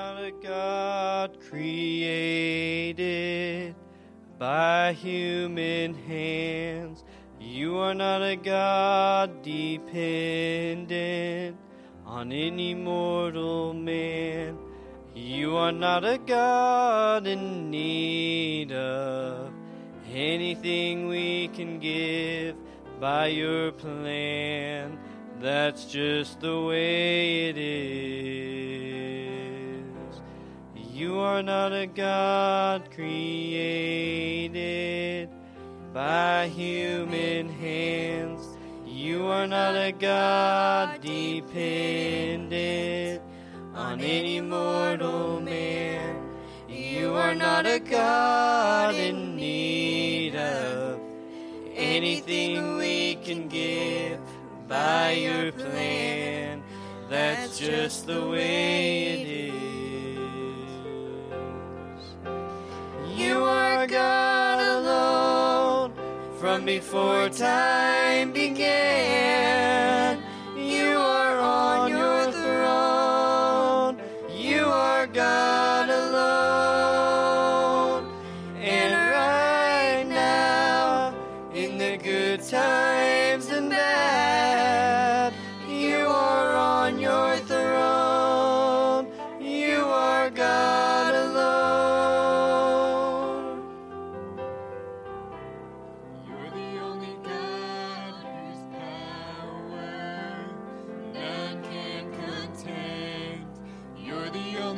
a God created by human hands. You are not a God dependent on any mortal man. You are not a God in need of anything we can give by your plan. That's just the way it is. You are not a God created by human hands. You are not a God dependent on any mortal man. You are not a God in need of anything we can give by your plan. That's just the way it is. From before time began. You are on your throne. You are God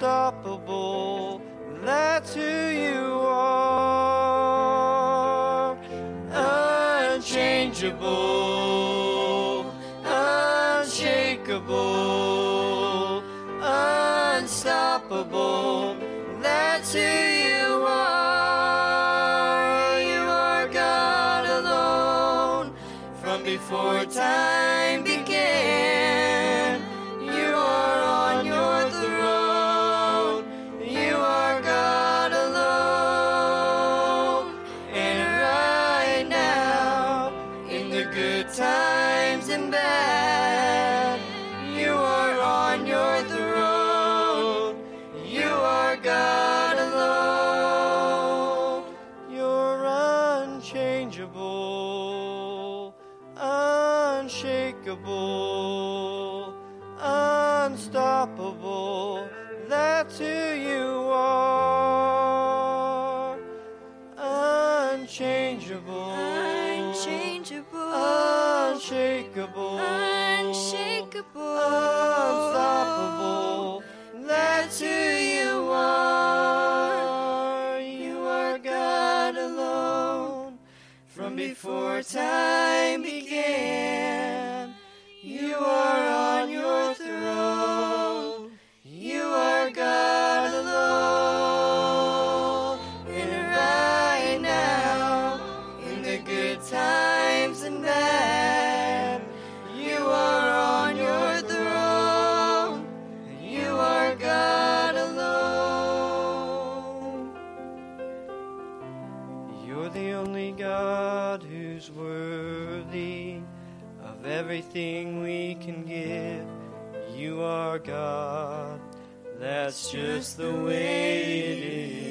unstoppable. That's who you are. Unchangeable, unshakable, unstoppable. That's who you are. You are God alone from before time began. Unchangeable, unshakable, unstoppable. That's who you from before time began. You are on You're the only God who's worthy of everything we can give. You are God. That's just the way it is.